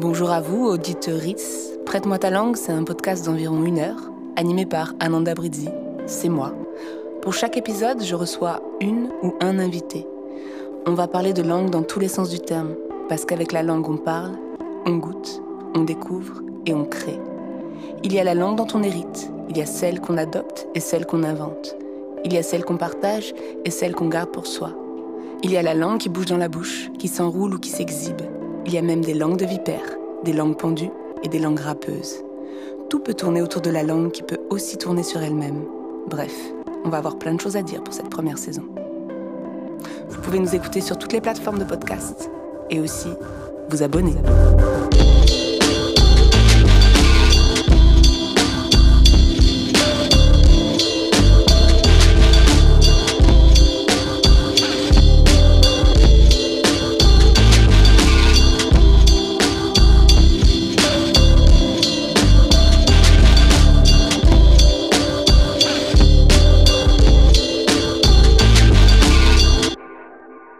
Bonjour à vous, auditrices. Prête-moi ta langue, c'est un podcast d'environ une heure, animé par Ananda Bridzi. C'est moi. Pour chaque épisode, je reçois une ou un invité. On va parler de langue dans tous les sens du terme, parce qu'avec la langue, on parle, on goûte, on découvre et on crée. Il y a la langue dont on hérite, il y a celle qu'on adopte et celle qu'on invente. Il y a celle qu'on partage et celle qu'on garde pour soi. Il y a la langue qui bouge dans la bouche, qui s'enroule ou qui s'exhibe. Il y a même des langues de vipères, des langues pendues et des langues râpeuses. Tout peut tourner autour de la langue qui peut aussi tourner sur elle-même. Bref, on va avoir plein de choses à dire pour cette première saison. Vous pouvez nous écouter sur toutes les plateformes de podcast et aussi vous abonner.